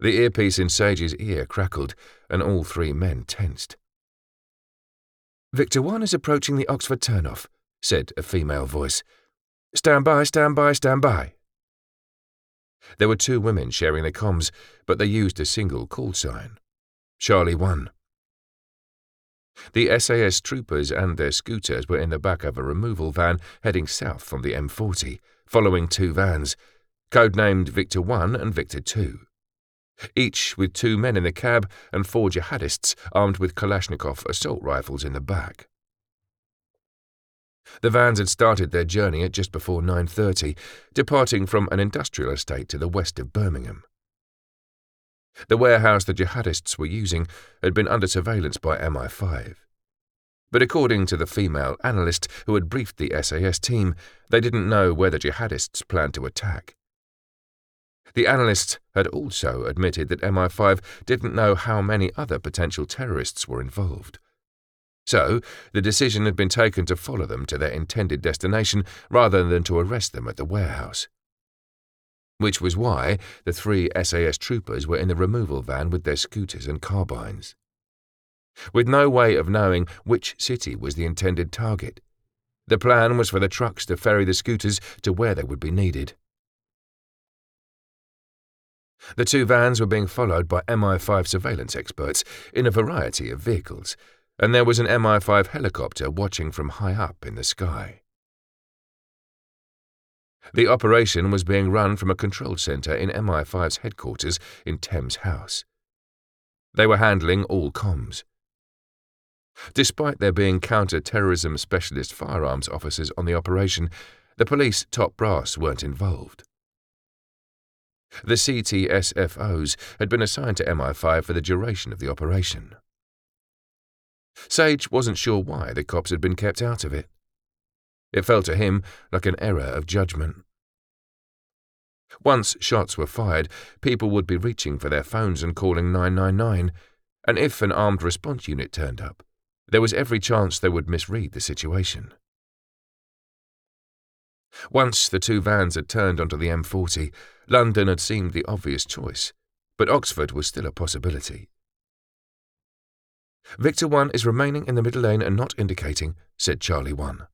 The earpiece in Sage's ear crackled, and all three men tensed. Victor 1 is approaching the Oxford turnoff, said a female voice. Stand by, stand by, stand by. There were two women sharing the comms, but they used a single call sign. Charlie 1. The SAS troopers and their scooters were in the back of a removal van heading south from the M40, following two vans, codenamed Victor 1 and Victor 2. Each with two men in the cab and four jihadists armed with Kalashnikov assault rifles in the back. The vans had started their journey at just before 9:30, departing from an industrial estate to the west of Birmingham. The warehouse the jihadists were using had been under surveillance by MI5. But according to the female analyst who had briefed the SAS team, they didn't know where the jihadists planned to attack. The analysts had also admitted that MI5 didn't know how many other potential terrorists were involved. So, the decision had been taken to follow them to their intended destination rather than to arrest them at the warehouse. Which was why the three SAS troopers were in the removal van with their scooters and carbines. With no way of knowing which city was the intended target, the plan was for the trucks to ferry the scooters to where they would be needed. The two vans were being followed by MI5 surveillance experts in a variety of vehicles, and there was an MI5 helicopter watching from high up in the sky. The operation was being run from a control centre in MI5's headquarters in Thames House. They were handling all comms. Despite there being counter-terrorism specialist firearms officers on the operation, the police top brass weren't involved. The CTSFOs had been assigned to MI5 for the duration of the operation. Sage wasn't sure why the cops had been kept out of it. It felt to him like an error of judgment. Once shots were fired, people would be reaching for their phones and calling 999, and if an armed response unit turned up, there was every chance they would misread the situation. Once the two vans had turned onto the M40, London had seemed the obvious choice, but Oxford was still a possibility. Victor 1 is remaining in the middle lane and not indicating, said Charlie 1.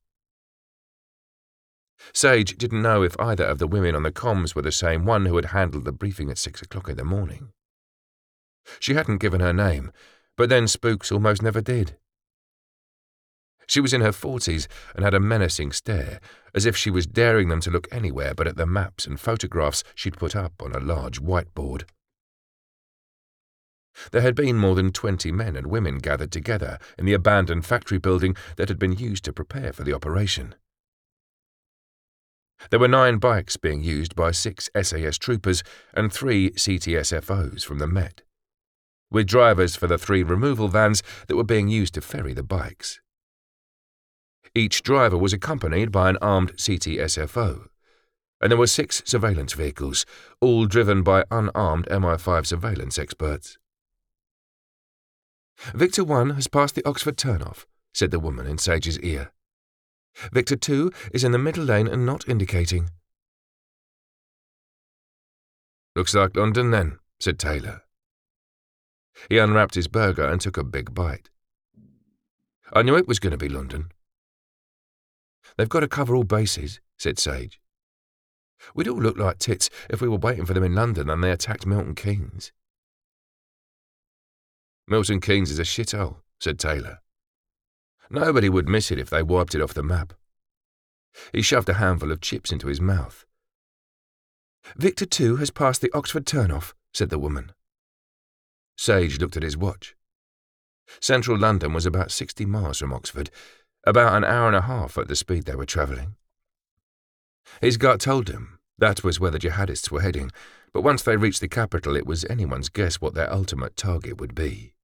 Sage didn't know if either of the women on the comms were the same one who had handled the briefing at six o'clock in the morning. She hadn't given her name, but then spooks almost never did. She was in her forties and had a menacing stare, as if she was daring them to look anywhere but at the maps and photographs she'd put up on a large whiteboard. There had been more than twenty men and women gathered together in the abandoned factory building that had been used to prepare for the operation. There were nine bikes being used by six SAS troopers and three CTSFOs from the Met, with drivers for the three removal vans that were being used to ferry the bikes. Each driver was accompanied by an armed CTSFO, and there were six surveillance vehicles, all driven by unarmed MI5 surveillance experts. Victor 1 has passed the Oxford turnoff, said the woman in Sage's ear. Victor 2 is in the middle lane and not indicating. Looks like London then, said Taylor. He unwrapped his burger and took a big bite. I knew it was going to be London. They've got to cover all bases, said Sage. We'd all look like tits if we were waiting for them in London and they attacked Milton Keynes. Milton Keynes is a shithole, said Taylor. Nobody would miss it if they wiped it off the map. He shoved a handful of chips into his mouth. Victor 2 has passed the Oxford turnoff, said the woman. Sage looked at his watch. Central London was about 60 miles from Oxford, about an hour and a half at the speed they were travelling. His gut told him that was where the jihadists were heading, but once they reached the capital, it was anyone's guess what their ultimate target would be.